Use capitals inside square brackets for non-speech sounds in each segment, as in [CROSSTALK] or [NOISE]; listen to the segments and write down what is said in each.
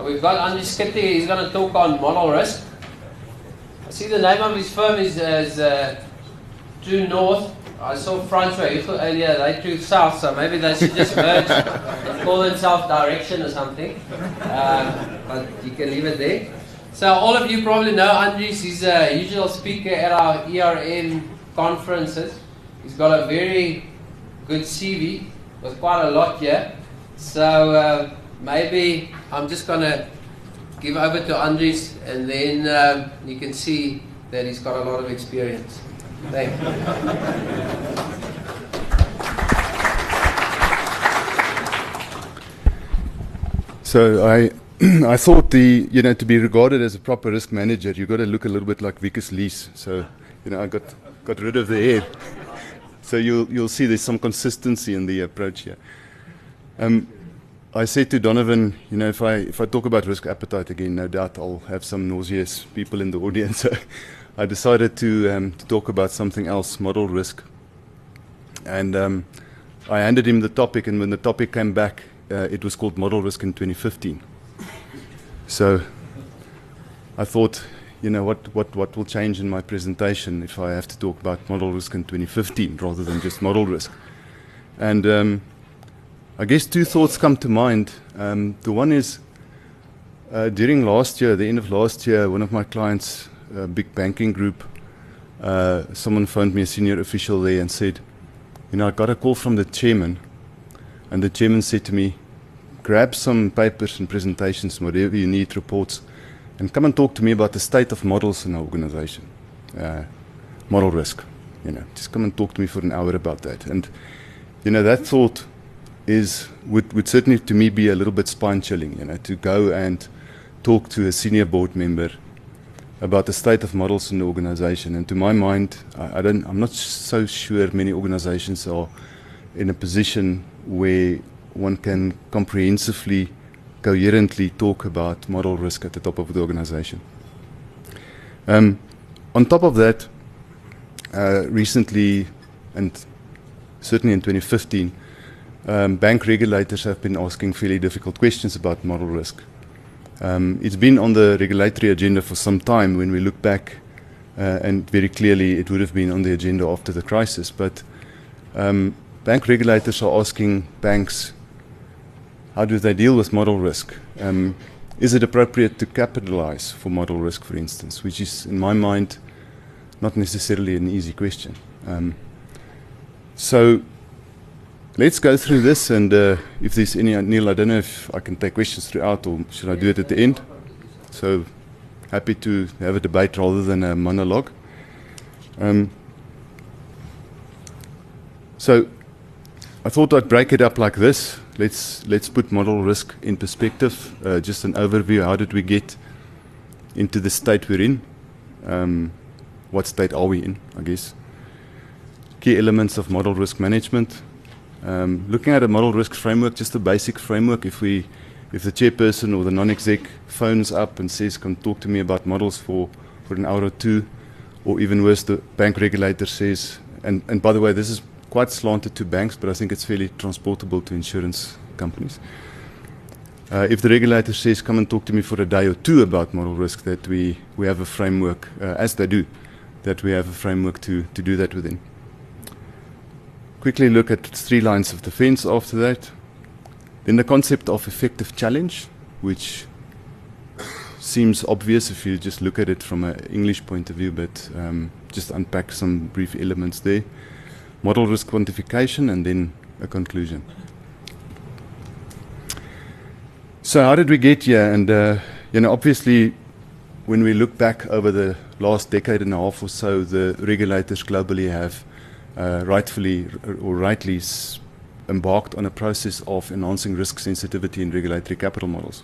Uh, we've got Andries Schutte, he's going to talk on model risk. I see the name of his firm is, is uh, True North. I saw Francois earlier, they True South, so maybe they should just merge, call themselves Direction or something. Um, but you can leave it there. So all of you probably know Andries, he's a usual speaker at our ERM conferences. He's got a very good CV with quite a lot here. So uh, maybe I'm just going to give over to Andries and then um, you can see that he's got a lot of experience. Thank you. So I [CLEARS THROAT] I thought the you know to be regarded as a proper risk manager, you've got to look a little bit like Vickers Lease. So you know I got got rid of the hair. So you'll you'll see there's some consistency in the approach here. Um, I said to Donovan, you know, if I if I talk about risk appetite again, no doubt I'll have some nauseous people in the [LAUGHS] audience. So I decided to um, to talk about something else, model risk. And um, I handed him the topic, and when the topic came back, uh, it was called model risk in 2015. So I thought, you know, what, what, what will change in my presentation if I have to talk about model risk in 2015 rather than just model risk? And um, I guess two thoughts come to mind. Um, the one is uh, during last year, the end of last year, one of my clients, a big banking group, uh, someone phoned me, a senior official there, and said, You know, I got a call from the chairman, and the chairman said to me, grab some papers and presentations, whatever you need, reports, and come and talk to me about the state of models in our organization. Uh, model risk. You know, just come and talk to me for an hour about that. And, you know, that thought is, would, would certainly to me be a little bit spine chilling, you know, to go and talk to a senior board member about the state of models in the organization. And to my mind, I, I don't, I'm not so sure many organizations are in a position where one can comprehensively, coherently talk about model risk at the top of the organization. Um, on top of that, uh, recently, and certainly in 2015, um, bank regulators have been asking fairly difficult questions about model risk. Um, it's been on the regulatory agenda for some time when we look back, uh, and very clearly it would have been on the agenda after the crisis. But um, bank regulators are asking banks how do they deal with model risk? Um, is it appropriate to capitalize for model risk, for instance, which is, in my mind, not necessarily an easy question. Um, so let's go through this, and uh, if there's any, Neil, I don't know if I can take questions throughout, or should I do it at the end? So happy to have a debate rather than a monologue. Um, so I thought I'd break it up like this. Let's let's put model risk in perspective. Uh, just an overview. How did we get into the state we're in? Um, what state are we in? I guess. Key elements of model risk management. Um, looking at a model risk framework, just a basic framework. If we, if the chairperson or the non-exec phones up and says, "Come talk to me about models for for an hour or two," or even worse, the bank regulator says, and and by the way, this is quite slanted to banks, but I think it's fairly transportable to insurance companies. Uh, if the regulator says, come and talk to me for a day or two about model risk, that we, we have a framework, uh, as they do, that we have a framework to, to do that within. Quickly look at three lines of defense after that. Then the concept of effective challenge, which seems obvious if you just look at it from an English point of view, but um, just unpack some brief elements there model risk quantification, and then a conclusion. So, how did we get here? And, uh, you know, obviously, when we look back over the last decade and a half or so, the regulators globally have uh, rightfully or rightly embarked on a process of enhancing risk sensitivity in regulatory capital models.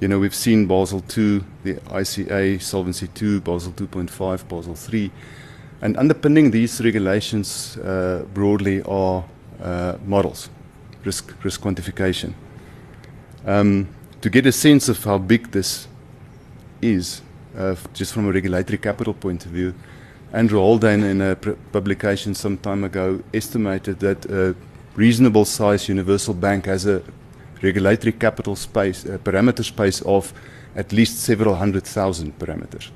You know, we've seen Basel II, the ICA, Solvency II, Basel 2.5, Basel III and underpinning these regulations uh, broadly are uh, models, risk, risk quantification. Um, to get a sense of how big this is, uh, just from a regulatory capital point of view, Andrew Haldane, in a publication some time ago, estimated that a reasonable size universal bank has a regulatory capital space, a parameter space of at least several hundred thousand parameters.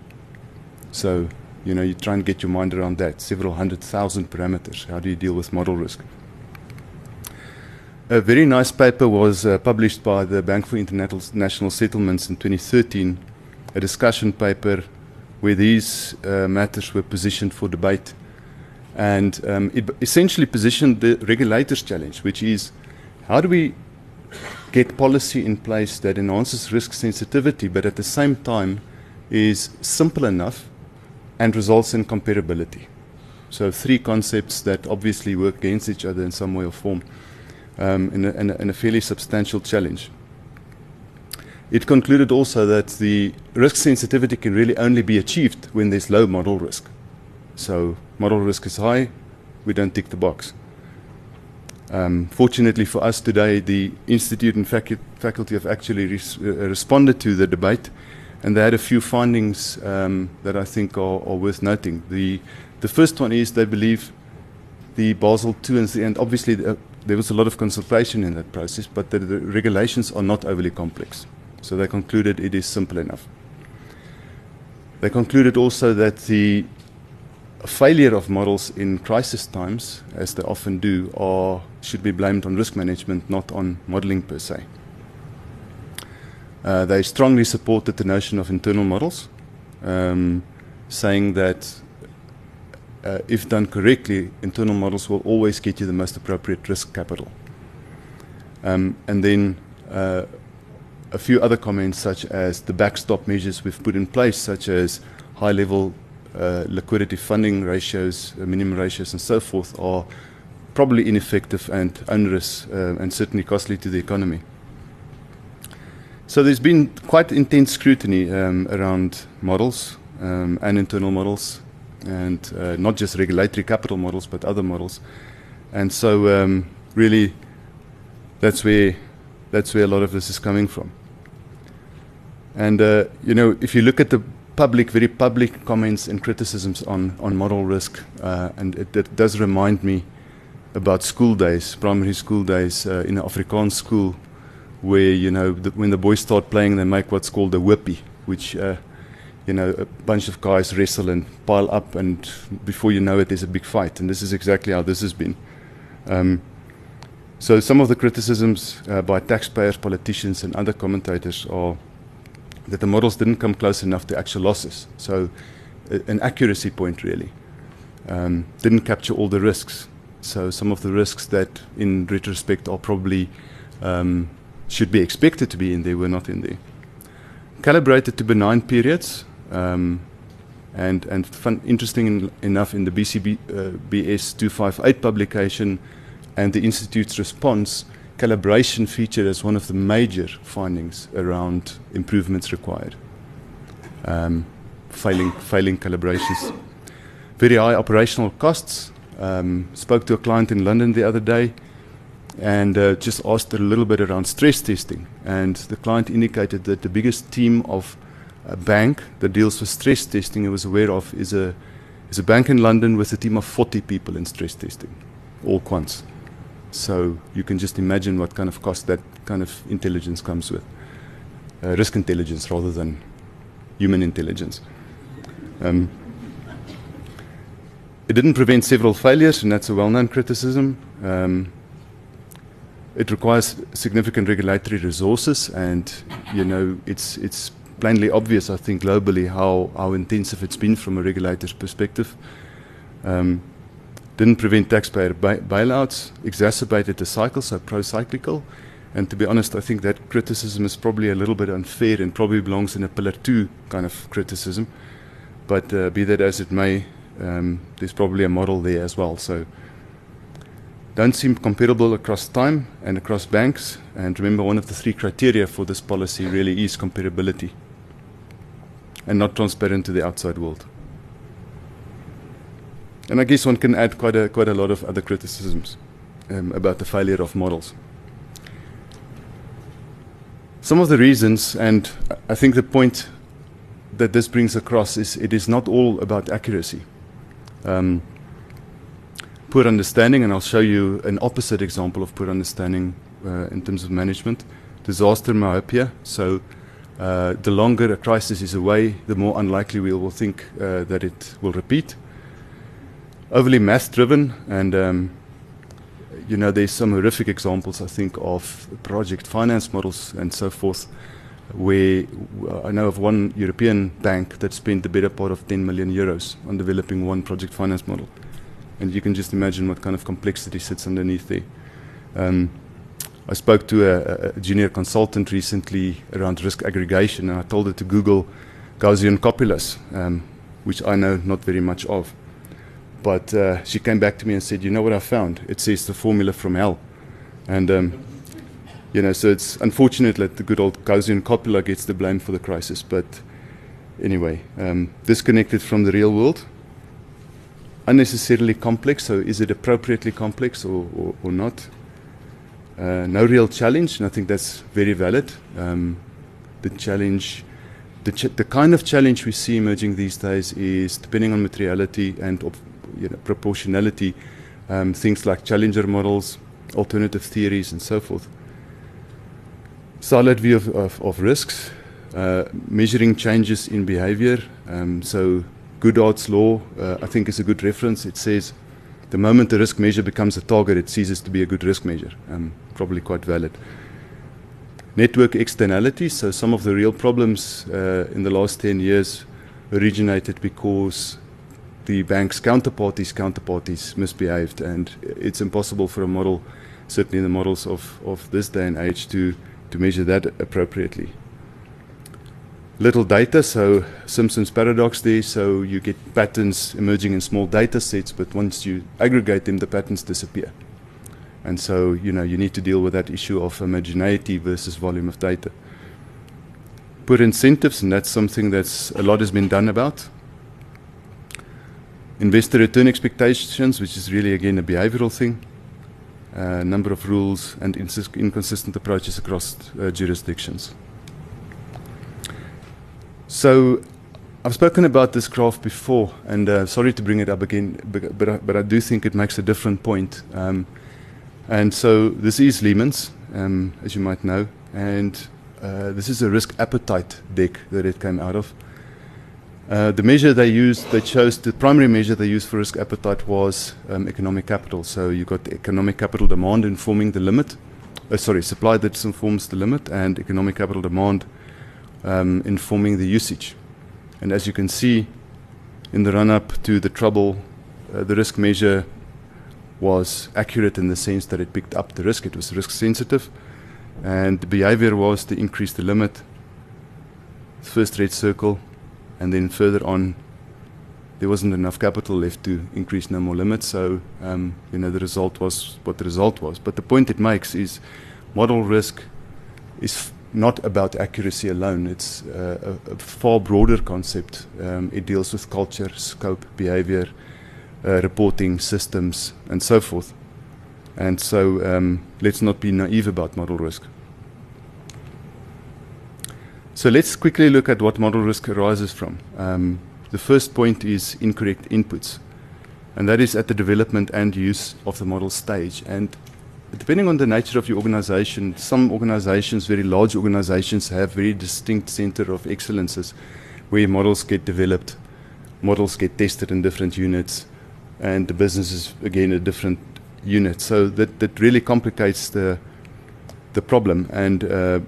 So, you know, you try and get your mind around that. Several hundred thousand parameters. How do you deal with model risk? A very nice paper was uh, published by the Bank for International Settlements in 2013, a discussion paper where these uh, matters were positioned for debate. And um, it essentially positioned the regulator's challenge, which is how do we get policy in place that enhances risk sensitivity, but at the same time is simple enough and results in comparability? So, three concepts that obviously work against each other in some way or form um, in, a, in, a, in, a, fairly substantial challenge. It concluded also that the risk sensitivity can really only be achieved when there's low model risk. So, model risk is high, we don't tick the box. Um, fortunately for us today, the Institute and facu- faculty have actually res- uh, responded to the debate, and they had a few findings um, that I think are, are, worth noting. The, the first one is they believe the Basel II and, and obviously the, there was a lot of consultation in that process, but the, the regulations are not overly complex. So they concluded it is simple enough. They concluded also that the failure of models in crisis times, as they often do, are, should be blamed on risk management, not on modeling per se. Uh, they strongly supported the notion of internal models, um, saying that uh, if done correctly, internal models will always get you the most appropriate risk capital. Um, and then uh, a few other comments, such as the backstop measures we've put in place, such as high level uh, liquidity funding ratios, uh, minimum ratios, and so forth, are probably ineffective and onerous uh, and certainly costly to the economy. So there's been quite intense scrutiny um, around models um, and internal models and not just regulatory capital models, but other models. And so, um, really, that's where that's where a lot of this is coming from. And uh, you know, if you look at the public, very public comments and criticisms on on model risk, uh, and it, it, does remind me about school days, primary school days uh, in an Afrikaans school, where you know the, when the boys start playing, they make what's called a whippy, which uh, you know, a bunch of guys wrestle and pile up, and before you know it, there's a big fight. And this is exactly how this has been. Um, so, some of the criticisms uh, by taxpayers, politicians, and other commentators are that the models didn't come close enough to actual losses. So, uh, an accuracy point really um, didn't capture all the risks. So, some of the risks that, in retrospect, are probably um, should be expected to be in there were not in there. Calibrated to benign periods, um, and and fun, interesting in, enough, in the BCB uh, BS 258 publication and the Institute's response, calibration featured as one of the major findings around improvements required. Um, failing, failing calibrations. Very high operational costs. Um, spoke to a client in London the other day and uh, just asked a little bit around stress testing. And the client indicated that the biggest team of a bank that deals with stress testing I was aware of is a, is a bank in London with a team of 40 people in stress testing, all quants. So you can just imagine what kind of cost that kind of intelligence comes with. Uh, risk intelligence rather than human intelligence. Um, it didn't prevent several failures, and that's a well known criticism. Um, it requires significant regulatory resources, and you know it's it's plainly obvious, I think, globally how, how intensive it's been from a regulator's perspective. Um, didn't prevent taxpayer bailouts, exacerbated the cycle, so pro cyclical. And to be honest, I think that criticism is probably a little bit unfair and probably belongs in a pillar two kind of criticism. But uh, be that as it may, um, there's probably a model there as well. So don't seem comparable across time and across banks. And remember, one of the three criteria for this policy really is comparability and not transparent to the outside world. And I guess one can add quite a, quite a lot of other criticisms um, about the failure of models. Some of the reasons, and I think the point that this brings across is it is not all about accuracy. Um, poor understanding, and I'll show you an opposite example of poor understanding uh, in terms of management. Disaster myopia. So uh, the longer a crisis is away, the more unlikely we will think uh, that it will repeat. Overly math driven, and um, you know, there's some horrific examples, I think, of project finance models and so forth, where I know of one European bank that spent the better part of 10 million euros on developing one project finance model. And you can just imagine what kind of complexity sits underneath there. Um, I spoke to a, a, junior consultant recently around risk aggregation, and I told her to Google Gaussian copulas um, which I know not very much of. But uh, she came back to me and said, "You know what I found? It says the formula from hell." And um, you know, so it's unfortunate that the good old Gaussian copula gets the blame for the crisis. But anyway, um, disconnected from the real world, unnecessarily complex. So, is it appropriately complex or, or, or not? uh, no real challenge, and I think that's very valid. Um, the challenge, the, ch- the kind of challenge we see emerging these days is depending on materiality and op- you know, proportionality, um, things like challenger models, alternative theories, and so forth. Solid view of, of, of risks, uh, measuring changes in behavior. Um, so, Goodhart's law, uh, I think, is a good reference. It says the moment the risk measure becomes a target, it ceases to be a good risk measure. Um, probably quite valid. Network externalities. So some of the real problems uh, in the last 10 years originated because the bank's counterparties counterparties misbehaved, and it's impossible for a model, certainly in the models of, of this day and age, to to measure that appropriately little data, so Simpson's paradox there, so you get patterns emerging in small data sets, but once you aggregate them, the patterns disappear. And so, you know, you need to deal with that issue of homogeneity versus volume of data. Put incentives, and that's something that's a lot has been done about. Investor return expectations, which is really again a behavioral thing. A uh, number of rules and inconsistent approaches across uh, jurisdictions. So I've spoken about this graph before, and uh, sorry to bring it up again, but, but, I, but I do think it makes a different point. Um, and so this is Lehman's, um, as you might know, and uh, this is a risk appetite deck that it came out of. Uh, the measure they used, they chose the primary measure they used for risk appetite was um, economic capital. So you got economic capital demand informing the limit, uh, sorry, supply that informs the limit, and economic capital demand um, informing the usage. And as you can see, in the run up to the trouble, uh, the risk measure was accurate in the sense that it picked up the risk, it was risk sensitive. And the behavior was to increase the limit, first red circle, and then further on, there wasn't enough capital left to increase no more limits. So, um, you know, the result was what the result was. But the point it makes is model risk is not about accuracy alone. It's uh, a, a, far broader concept. Um, it deals with culture, scope, behavior, uh, reporting systems, and so forth. And so um, let's not be naive about model risk. So let's quickly look at what model risk arises from. Um, the first point is incorrect inputs, and that is at the development and use of the model stage. And depending on the nature of your organization, some organizations, very large organizations, have very distinct center of excellences where models get developed, models get tested in different units, and the business is again a different unit. So that, that really complicates the the problem. And uh,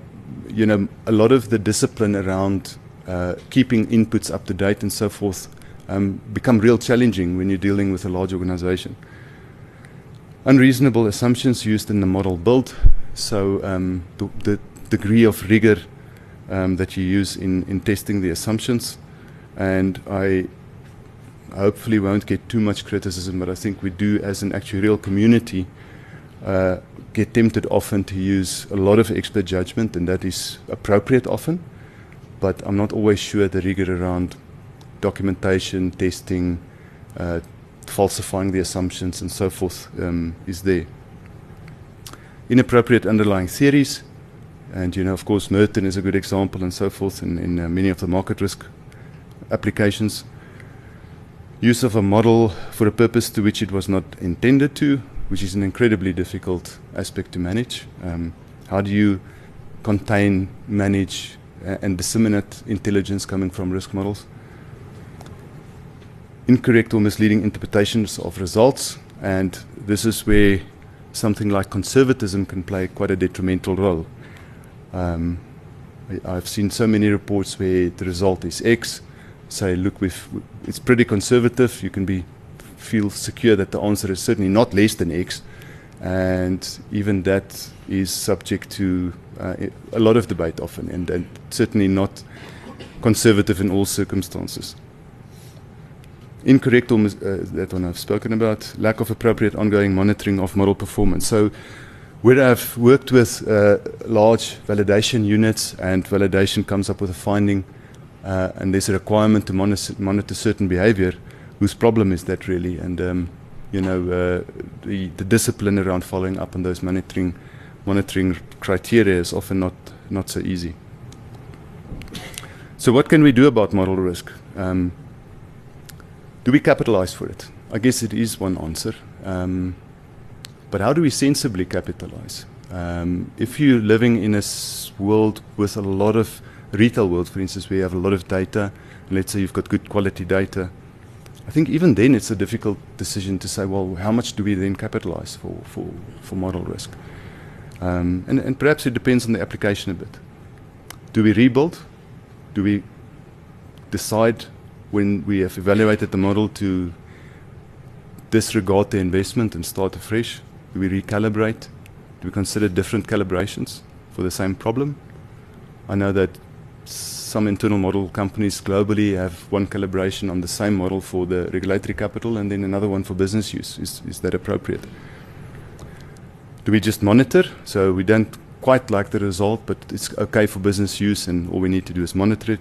you know, a lot of the discipline around uh, keeping inputs up to date and so forth um, become real challenging when you're dealing with a large organization unreasonable assumptions used in the model build. So um, the, the, degree of rigor um, that you use in, in testing the assumptions. And I hopefully won't get too much criticism, but I think we do, as an actuarial community, uh, get tempted often to use a lot of expert judgment, and that is appropriate often. But I'm not always sure the rigor around documentation, testing, uh, falsifying the assumptions and so forth um, is there. Inappropriate underlying theories, and you know, of course, Merton is a good example and so forth in, in uh, many of the market risk applications. Use of a model for a purpose to which it was not intended to, which is an incredibly difficult aspect to manage. Um, how do you contain, manage, uh, and disseminate intelligence coming from risk models? Incorrect or misleading interpretations of results, and this is where something like conservatism can play quite a detrimental role. Um, I, I've seen so many reports where the result is X. Say, look, we've, it's pretty conservative. You can be feel secure that the answer is certainly not less than X, and even that is subject to uh, a lot of debate often, and, and certainly not conservative in all circumstances. Incorrect, or mis- uh, that one I've spoken about, lack of appropriate ongoing monitoring of model performance. So, where I've worked with uh, large validation units and validation comes up with a finding uh, and there's a requirement to monitor, monitor certain behavior, whose problem is that really? And, um, you know, uh, the, the discipline around following up on those monitoring, monitoring criteria is often not, not so easy. So what can we do about model risk? Um, do we capitalize for it? I guess it is one answer. Um, but how do we sensibly capitalize? Um, if you're living in a s- world with a lot of retail world, for instance, where you have a lot of data, and let's say you've got good quality data, I think even then it's a difficult decision to say, well, how much do we then capitalize for, for, for model risk? Um, and, and perhaps it depends on the application a bit. Do we rebuild? Do we decide when we have evaluated the model to disregard the investment and start afresh? Do we recalibrate? Do we consider different calibrations for the same problem? I know that some internal model companies globally have one calibration on the same model for the regulatory capital and then another one for business use. Is, is that appropriate? Do we just monitor? So we don't quite like the result, but it's okay for business use and all we need to do is monitor it.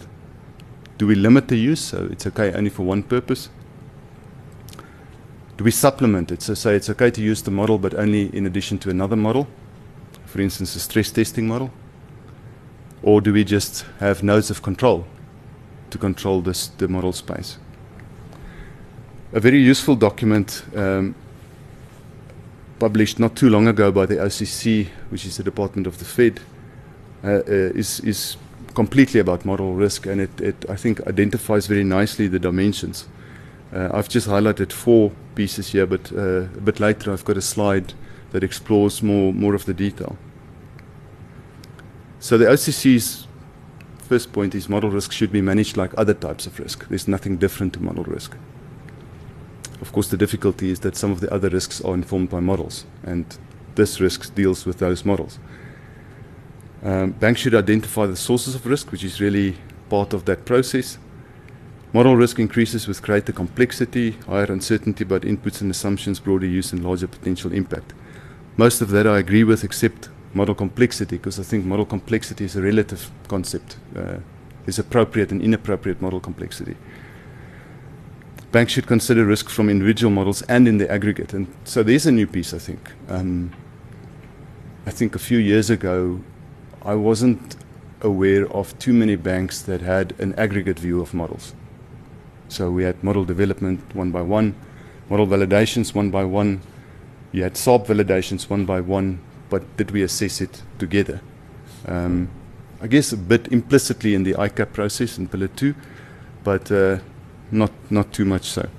Do we limit the use? So it's okay only for one purpose. Do we supplement it? So say it's okay to use the model, but only in addition to another model. For instance, a stress testing model. Or do we just have nodes of control to control this, the model space? A very useful document um, published not too long ago by the OCC, which is the Department of the Fed, uh, uh, is, is completely about model risk, and it, it, I think, identifies very nicely the dimensions. Uh, I've just highlighted four pieces here, but uh, a bit later I've got a slide that explores more, more of the detail. So the OCC's first point is model risk should be managed like other types of risk. There's nothing different to model risk. Of course, the difficulty is that some of the other risks are informed by models, and this risk deals with those models. Um, banks should identify the sources of risk, which is really part of that process. Model risk increases with greater complexity, higher uncertainty about inputs and assumptions, broader use, and larger potential impact. Most of that I agree with, except model complexity, because I think model complexity is a relative concept. Uh, there's appropriate and inappropriate model complexity. Banks should consider risk from individual models and in the aggregate. And so there's a new piece, I think. Um, I think a few years ago, I wasn't aware of too many banks that had an aggregate view of models. So we had model development one by one, model validations one by one, you had SARP validations one by one, but did we assess it together? Um, I guess a bit implicitly in the ICAAP process in Pillar 2, but uh, not, not too much so.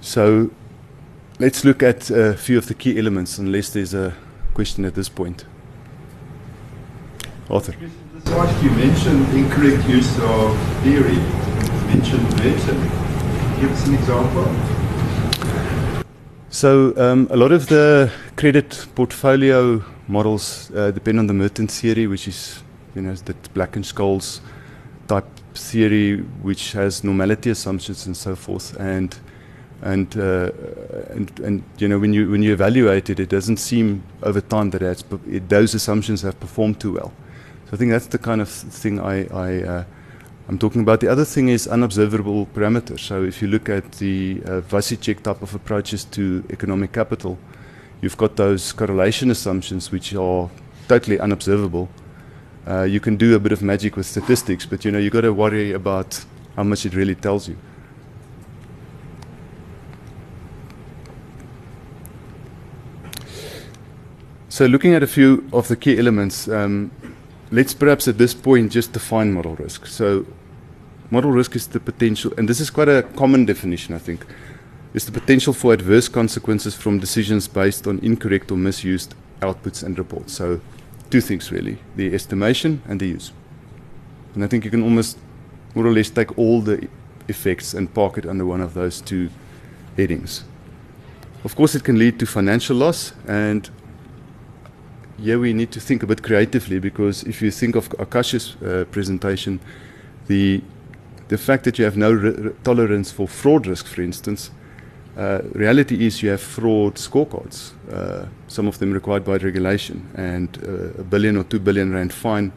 So let's look at a few of the key elements, unless there's a question at this point. Arthur. You mentioned incorrect use of theory. You mentioned Merton. Give us an example. So um, a lot of the credit portfolio models uh, depend on the Merton theory, which is you know the Black and Scholes type theory, which has normality assumptions and so forth. And and uh, and and you know when you when you evaluate it, it doesn't seem over time that it's, it, those assumptions have performed too well. So I think that's the kind of thing I. I uh, I'm talking about the other thing is unobservable parameters. So if you look at the uh, Vasicek type of approaches to economic capital, you've got those correlation assumptions which are totally unobservable. Uh, you can do a bit of magic with statistics, but you know you got to worry about how much it really tells you. So looking at a few of the key elements, um, let's perhaps at this point just define model risk. So model risk is the potential, and this is quite a common definition, I think, is the potential for adverse consequences from decisions based on incorrect or misused outputs and reports. So two things really, the estimation and the use. And I think you can almost more or less take all the effects and park it under one of those two headings. Of course, it can lead to financial loss, and here we need to think a bit creatively because if you think of Akash's uh, presentation, the the fact that you have no tolerance for fraud risk, for instance, uh, reality is you have fraud scorecards. Uh, some of them required by regulation, and uh, a billion or two billion rand fine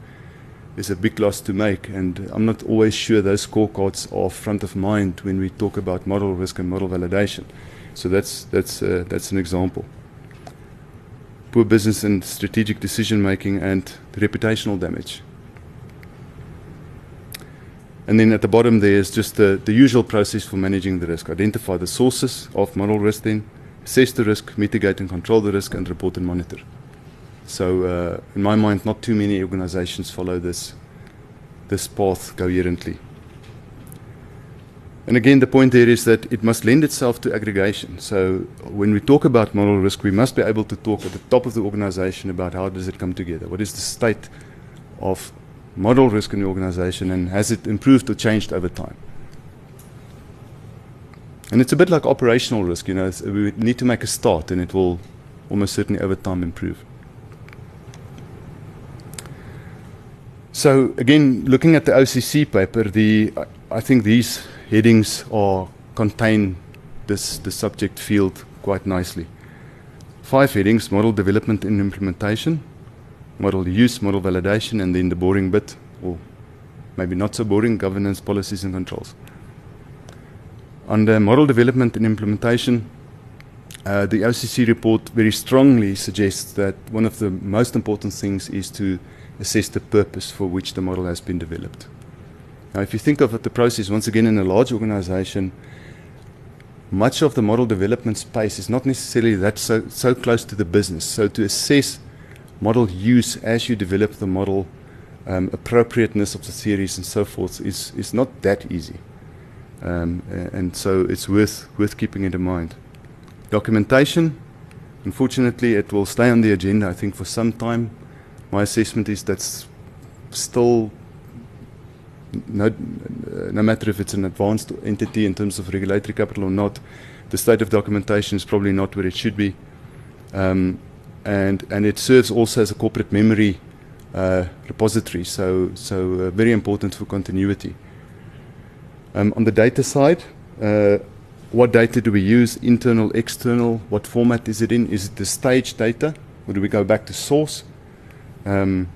is a big loss to make. And I'm not always sure those scorecards are front of mind when we talk about model risk and model validation. So that's that's uh, that's an example. Poor business and strategic decision making and reputational damage. And then at the bottom there is just the, the usual process for managing the risk. Identify the sources of model risk then, assess the risk, mitigate and control the risk, and report and monitor. So uh, in my mind, not too many organizations follow this, this path coherently. And again, the point there is that it must lend itself to aggregation. So when we talk about model risk, we must be able to talk at the top of the organization about how does it come together? What is the state of model risk in the organization and has it improved or changed over time? And it's a bit like operational risk, you know, we need to make a start and it will almost certainly over time improve. So again, looking at the OCC paper, the I think these headings are contain this the subject field quite nicely. Five headings: model development and implementation, model use, model validation, and then the boring bit, or maybe not so boring, governance, policies, and controls. Under model development and implementation, uh, the OCC report very strongly suggests that one of the most important things is to assess the purpose for which the model has been developed. Now, if you think of it, the process, once again, in a large organization, much of the model development space is not necessarily that so, so close to the business. So, to assess model use as you develop the model, um, appropriateness of the theories, and so forth, is, is not that easy. Um, and so, it's worth, worth keeping it in mind. Documentation, unfortunately, it will stay on the agenda, I think, for some time. My assessment is that's still no, no matter if it's an advanced entity in terms of regulatory capital or not, the state of documentation is probably not where it should be. Um, and, and it serves also as a corporate memory uh, repository, so, so uh, very important for continuity. Um, on the data side, uh, what data do we use, internal, external, what format is it in? Is it the stage data, or do we go back to source? Um,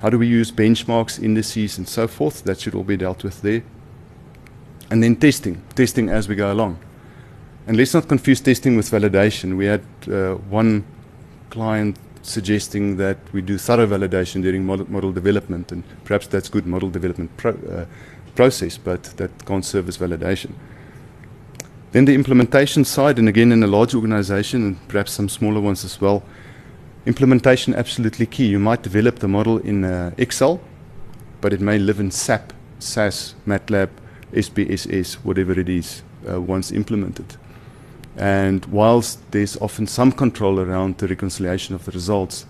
how do we use benchmarks, indices, and so forth? That should all be dealt with there. And then testing, testing as we go along. And let's not confuse testing with validation. We had uh, one client suggesting that we do thorough validation during model, model development, and perhaps that's good model development pro, uh, process, but that can't serve as validation. Then the implementation side, and again in a large organization, and perhaps some smaller ones as well, Implementation absolutely key. You might develop the model in uh, Excel, but it may live in SAP, SAS, MATLAB, SPSS, whatever it is, uh, once implemented. And whilst there's often some control around the reconciliation of the results,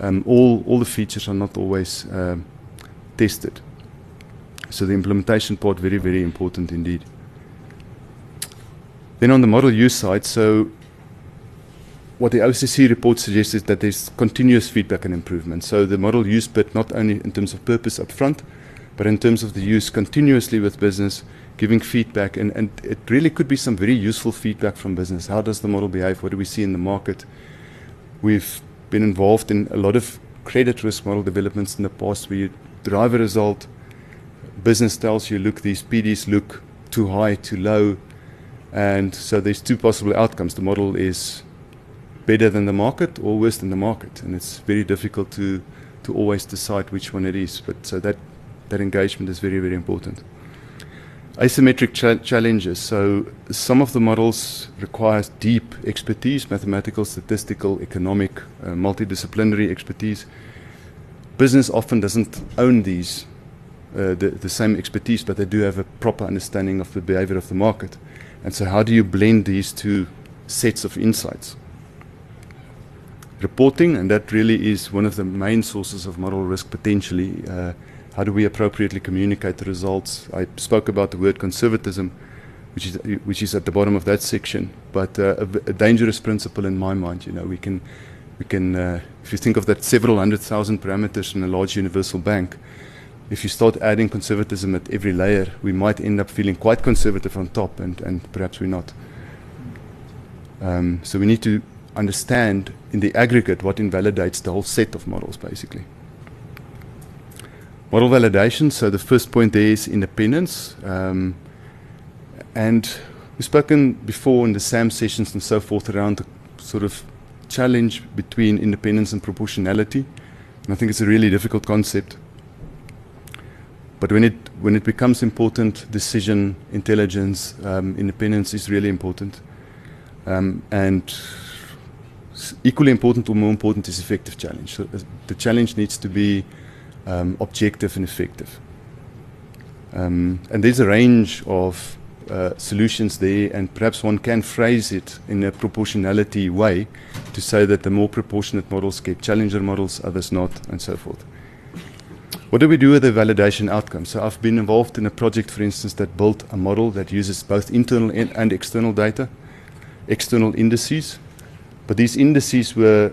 um, all, all the features are not always um, tested. So the implementation part very, very important indeed. Then on the model use side, so what the OCC report suggests is that there's continuous feedback and improvement. So the model use bit, not only in terms of purpose up front, but in terms of the use continuously with business, giving feedback. And, and it really could be some very useful feedback from business. How does the model behave? What do we see in the market? We've been involved in a lot of credit risk model developments in the past where you drive a result, business tells you, look, these PDs look too high, too low. And so there's two possible outcomes. The model is better than the market or worse than the market, and it's very difficult to to always decide which one it is. But so that that engagement is very very important. Asymmetric cha- challenges. So some of the models require deep expertise, mathematical, statistical, economic, uh, multidisciplinary expertise. Business often doesn't own these, uh, the, the same expertise, but they do have a proper understanding of the behavior of the market. And so, how do you blend these two sets of insights? Reporting, and that really is one of the main sources of model risk potentially. Uh, how do we appropriately communicate the results? I spoke about the word conservatism, which is which is at the bottom of that section, but uh, a, a, dangerous principle in my mind. You know, we can we can uh, if you think of that several hundred thousand parameters in a large universal bank. If you start adding conservatism at every layer, we might end up feeling quite conservative on top, and, and perhaps we're not. Um, so we need to understand in the aggregate what invalidates the whole set of models, basically. Model validation. So the first point there is independence. Um, and we've spoken before in the SAM sessions and so forth around the sort of challenge between independence and proportionality. And I think it's a really difficult concept. But when it when it becomes important, decision intelligence, um, independence is really important, um, and equally important or more important is effective challenge. So uh, the challenge needs to be um, objective and effective. Um, and there's a range of uh, solutions there, and perhaps one can phrase it in a proportionality way to say that the more proportionate models get challenger models, others not, and so forth. What do we do with the validation outcome? So I've been involved in a project, for instance, that built a model that uses both internal and external data, external indices, but these indices were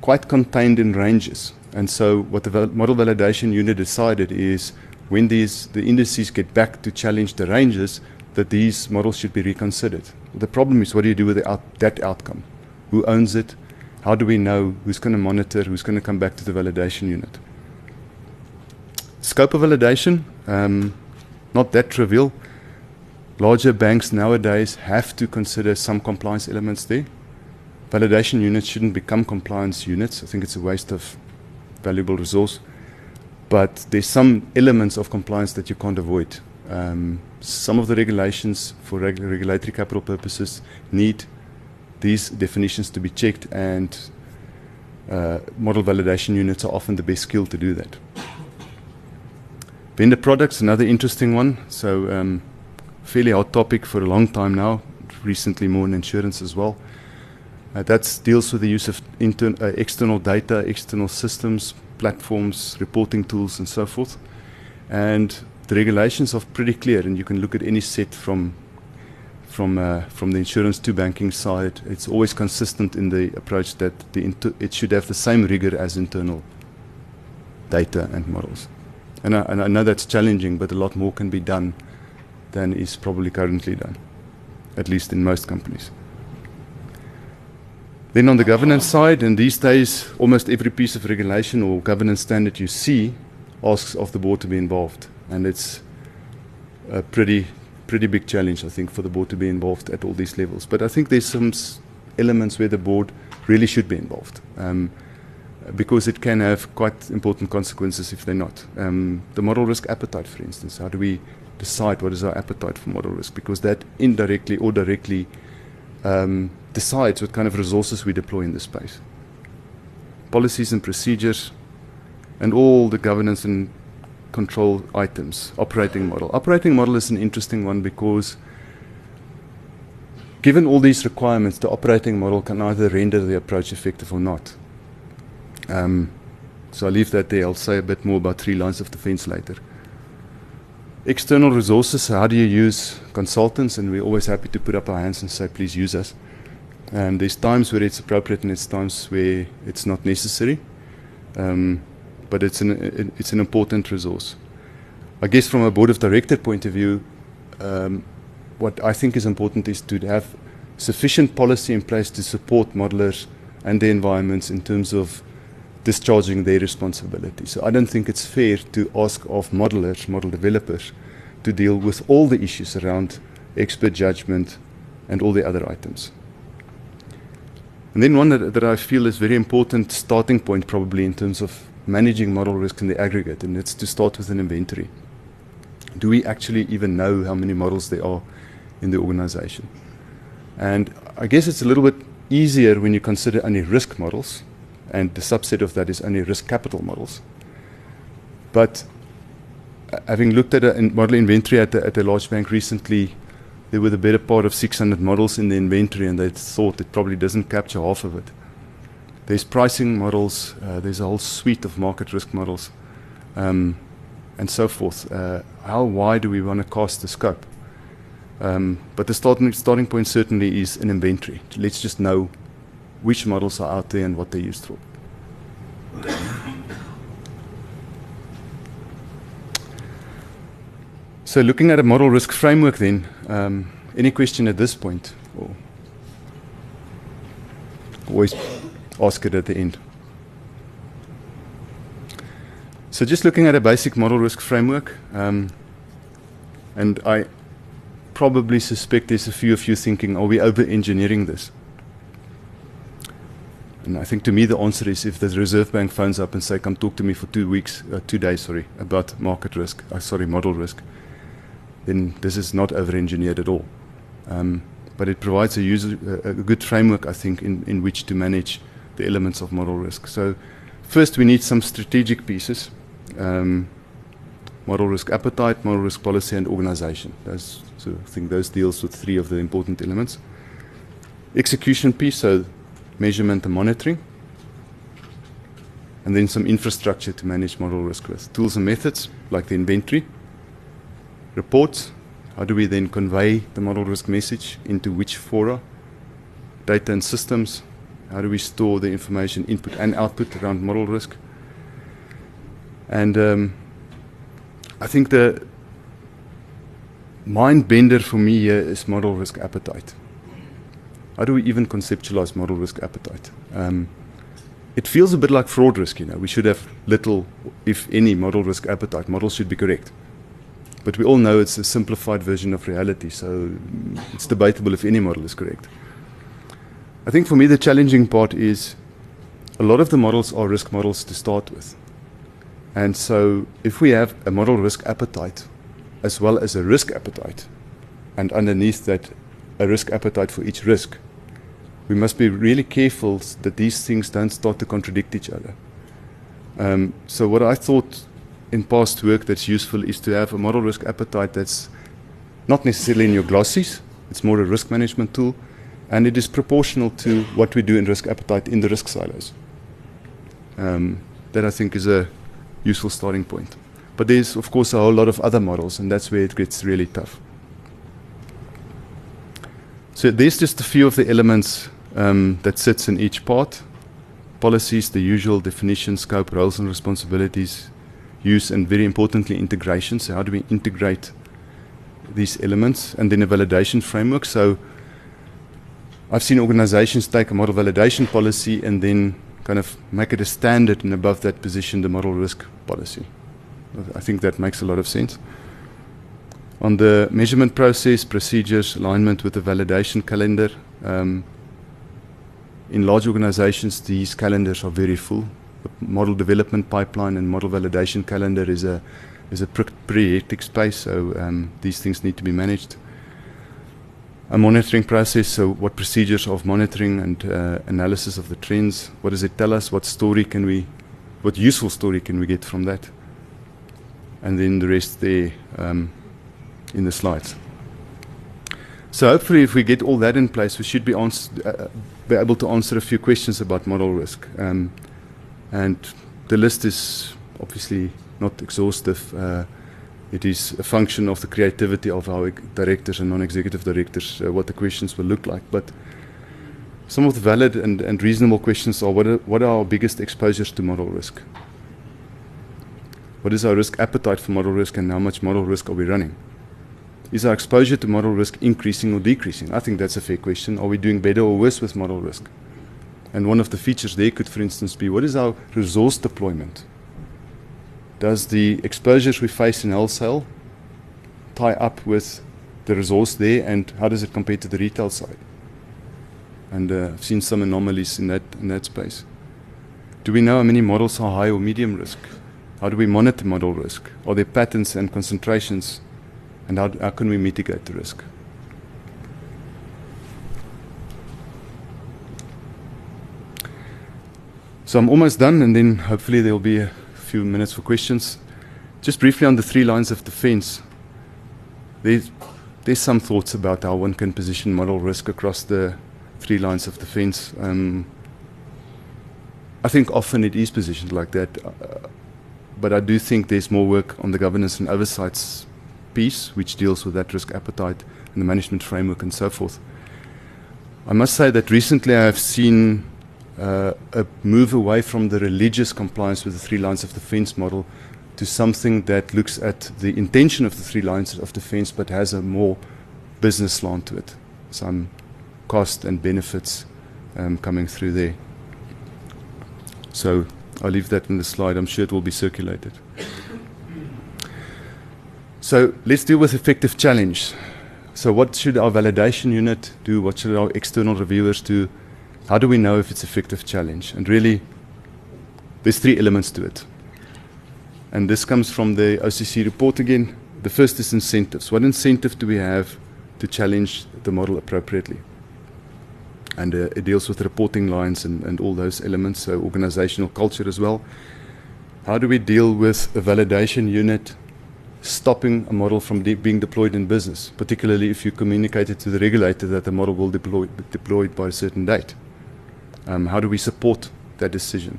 quite contained in ranges. And so what the model validation unit decided is when these the indices get back to challenge the ranges, that these models should be reconsidered. The problem is what do you do with out, that outcome? Who owns it? How do we know who's going to monitor, who's going to come back to the validation unit? Scope of validation, um, not that trivial. Larger banks nowadays have to consider some compliance elements there. Validation units shouldn't become compliance units. I think it's a waste of valuable resource. But there's some elements of compliance that you can't avoid. Um, some of the regulations for reg- regulatory capital purposes need these definitions to be checked, and uh, model validation units are often the best skill to do that. Vendor products, another interesting one. So, um, fairly hot topic for a long time now, recently more in insurance as well. Uh, that deals with the use of uh, external data, external systems, platforms, reporting tools, and so forth. And the regulations are pretty clear, and you can look at any set from from uh, from the insurance to banking side. It's always consistent in the approach that the it should have the same rigor as internal data and models. And I, and I know that's challenging, but a lot more can be done than is probably currently done, at least in most companies. Then on the governance side, and these days, almost every piece of regulation or governance standard you see asks of the board to be involved, and it's a pretty pretty big challenge, I think, for the board to be involved at all these levels. But I think there's some elements where the board really should be involved. Um, because it can have quite important consequences if they're not. Um, the model risk appetite, for instance, how do we decide what is our appetite for model risk? Because that indirectly or directly um, decides what kind of resources we deploy in this space. Policies and procedures, and all the governance and control items. Operating model. Operating model is an interesting one because given all these requirements, the operating model can either render the approach effective or not. Um, so I'll leave that there. I'll say a bit more about three lines of defense later. External resources, how do you use consultants? And we're always happy to put up our hands and say, please use us. And there's times where it's appropriate and there's times where it's not necessary. Um, but it's an, it's an important resource. I guess from a board of director point of view, um, what I think is important is to have sufficient policy in place to support modelers and their environments in terms of discharging their responsibility. So I don't think it's fair to ask of modelers, model developers, to deal with all the issues around expert judgment and all the other items. And then one that, that I feel is very important starting point probably in terms of managing model risk in the aggregate, and it's to start with an inventory. Do we actually even know how many models there are in the organization? And I guess it's a little bit easier when you consider only risk models, and the subset of that is only risk capital models. But uh, having looked at a model inventory at a, at a large bank recently, there were the better part of 600 models in the inventory, and they thought it probably doesn't capture half of it. There's pricing models, uh, there's a whole suite of market risk models, um, and so forth. Uh, how wide do we want to cast the scope? Um, but the starting, starting point certainly is an inventory. Let's just know which models are out there and what they're used for. So looking at a model risk framework then, um, any question at this point? Or always ask it at the end. So just looking at a basic model risk framework, um, and I probably suspect there's a few of you thinking, are we over-engineering this? And I think to me the answer is if the Reserve Bank phones up and say, come talk to me for two weeks, uh, two days, sorry, about market risk, uh, sorry, model risk, then this is not over-engineered at all. Um, but it provides a, user, a, good framework, I think, in, in which to manage the elements of model risk. So first we need some strategic pieces. Um, model risk appetite, model risk policy, and organization. Those, so I think those deals with three of the important elements. Execution piece, so measurement and monitoring. And then some infrastructure to manage model risk with. Tools and methods, like the inventory. Reports, how do we then convey the model risk message into which fora? Data and systems, how do we store the information input and output around model risk? And um, I think the mind bender for me here is model risk appetite. How do we even conceptualize model risk appetite? Um, it feels a bit like fraud risk, you know. We should have little, if any, model risk appetite. Models should be correct. But we all know it's a simplified version of reality, so it's debatable if any model is correct. I think for me, the challenging part is a lot of the models are risk models to start with. And so, if we have a model risk appetite as well as a risk appetite, and underneath that, a risk appetite for each risk, we must be really careful that these things don't start to contradict each other. Um, so, what I thought in past work that's useful is to have a model risk appetite that's not necessarily in your glossies, it's more a risk management tool, and it is proportional to what we do in risk appetite in the risk silos. Um, that I think is a useful starting point. But there's, of course, a whole lot of other models, and that's where it gets really tough. So there's just a few of the elements um, that sits in each part. Policies, the usual definition, scope, roles and responsibilities, use, and very importantly, integration. So how do we integrate these elements? And then a validation framework. So I've seen organizations take a model validation policy and then kind of make it a standard and above that position the model risk policy. I think that makes a lot of sense. On the measurement process, procedures, alignment with the validation calendar, um, in large organizations, these calendars are very full. The model development pipeline and model validation calendar is a is a pretty hectic space, so um, these things need to be managed a monitoring process. So, what procedures of monitoring and uh, analysis of the trends? What does it tell us? What story can we, what useful story can we get from that? And then the rest there um, in the slides. So, hopefully, if we get all that in place, we should be, ans- uh, be able to answer a few questions about model risk. Um, and the list is obviously not exhaustive. Uh, it is a function of the creativity of our directors and non-executive directors uh, what the questions will look like. But some of the valid and, and reasonable questions are what, are what are our biggest exposures to model risk? What is our risk appetite for model risk and how much model risk are we running? Is our exposure to model risk increasing or decreasing? I think that's a fair question. Are we doing better or worse with model risk? And one of the features there could, for instance, be what is our resource deployment? does the exposures we face in wholesale tie up with the resource there and how does it compare to the retail side? And uh, I've seen some anomalies in that, in that space. Do we know how many models are high or medium risk? How do we monitor model risk? Are there patterns and concentrations? And how, how can we mitigate the risk? So I'm almost done, and then hopefully there will be a few minutes for questions. Just briefly on the three lines of defense, there's, there's some thoughts about how one can position model risk across the three lines of defense. Um, I think often it is positioned like that, uh, but I do think there's more work on the governance and oversight piece, which deals with that risk appetite and the management framework and so forth. I must say that recently I have seen uh, a move away from the religious compliance with the three lines of defense model to something that looks at the intention of the three lines of defense but has a more business slant to it. Some cost and benefits um, coming through there. So I'll leave that in the slide. I'm sure it will be circulated. So let's deal with effective challenge. So what should our validation unit do? What should our external reviewers do? How do we know if it's effective challenge? And really, there's three elements to it. And this comes from the OCC report again. The first is incentives. What incentive do we have to challenge the model appropriately? And uh, it deals with reporting lines and, and all those elements, so organizational culture as well. How do we deal with a validation unit stopping a model from de- being deployed in business, particularly if you communicated to the regulator that the model will deploy, be deployed by a certain date? Um, how do we support that decision?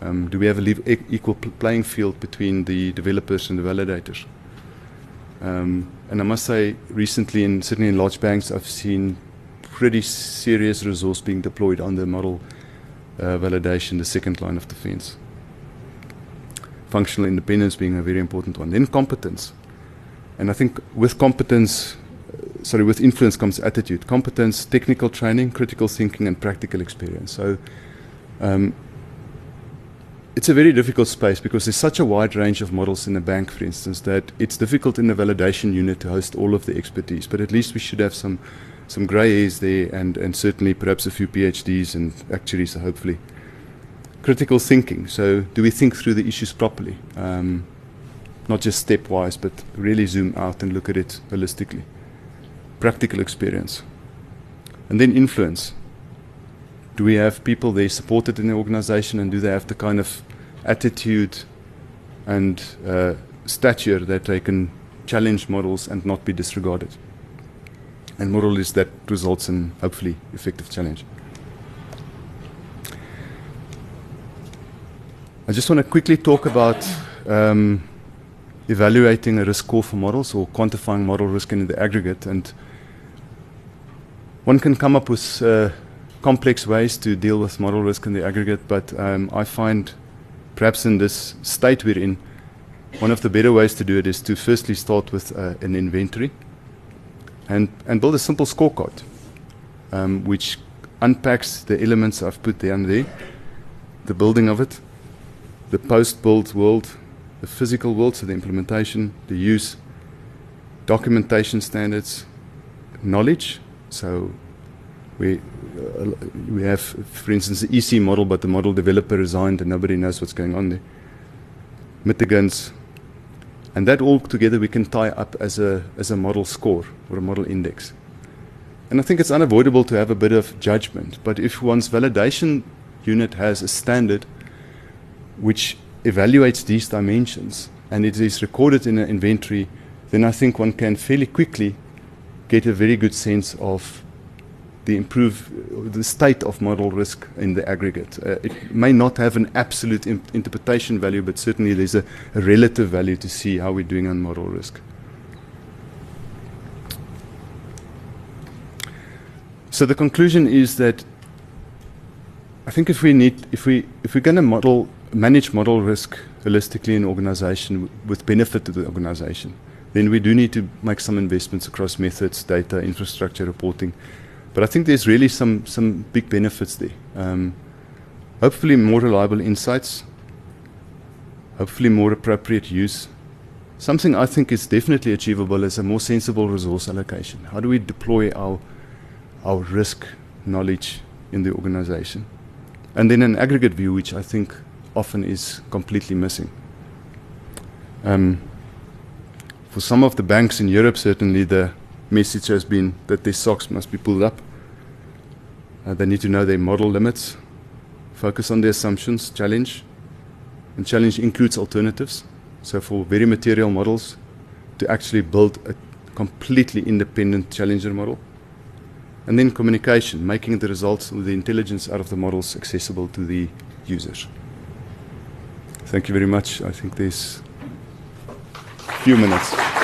Um, do we have an e- equal pl- playing field between the developers and the validators? Um, and I must say, recently, in, certainly in large banks, I've seen pretty serious resource being deployed on the model uh, validation, the second line of defense. Functional independence being a very important one. Then competence. And I think with competence, sorry, with influence comes attitude. Competence, technical training, critical thinking, and practical experience. So um, it's a very difficult space because there's such a wide range of models in a bank, for instance, that it's difficult in the validation unit to host all of the expertise. But at least we should have some some grey hairs there, and, and certainly perhaps a few PhDs and actuaries, hopefully. Critical thinking. So, do we think through the issues properly? Um, not just stepwise, but really zoom out and look at it holistically. Practical experience. And then influence. Do we have people there supported in the organization, and do they have the kind of attitude and uh, stature that they can challenge models and not be disregarded? and moral is that results in hopefully effective challenge. I just want to quickly talk about um, evaluating a risk score for models or quantifying model risk in the aggregate. And one can come up with uh, complex ways to deal with model risk in the aggregate, but um, I find perhaps in this state we're in, one of the better ways to do it is to firstly start with uh, an inventory and, and build a simple scorecard um, which unpacks the elements I've put down there the building of it, the post build world, the physical world, so the implementation, the use, documentation standards, knowledge. So we, we have, for instance, the EC model, but the model developer resigned and nobody knows what's going on there. Mitigants, and that all together we can tie up as a, as a model score or a model index. And I think it's unavoidable to have a bit of judgment, but if one's validation unit has a standard which evaluates these dimensions and it is recorded in an inventory, then I think one can fairly quickly get a very good sense of the improve the state of model risk in the aggregate. Uh, it may not have an absolute interpretation value, but certainly there's a, a, relative value to see how we're doing on model risk. So the conclusion is that I think if we need, if we, if we're going to model, manage model risk holistically in an organization with benefit to the organization, then we do need to make some investments across methods, data, infrastructure, reporting. But I think there's really some, some big benefits there. Um, hopefully, more reliable insights, hopefully, more appropriate use. Something I think is definitely achievable is a more sensible resource allocation. How do we deploy our, our risk knowledge in the organization? And then an aggregate view, which I think often is completely missing. Um, for some of the banks in Europe, certainly the message has been that their socks must be pulled up. Uh, they need to know their model limits, focus on their assumptions, challenge. And challenge includes alternatives. So, for very material models, to actually build a completely independent challenger model. And then communication, making the results of the intelligence out of the models accessible to the users. Thank you very much. I think there's few minutes.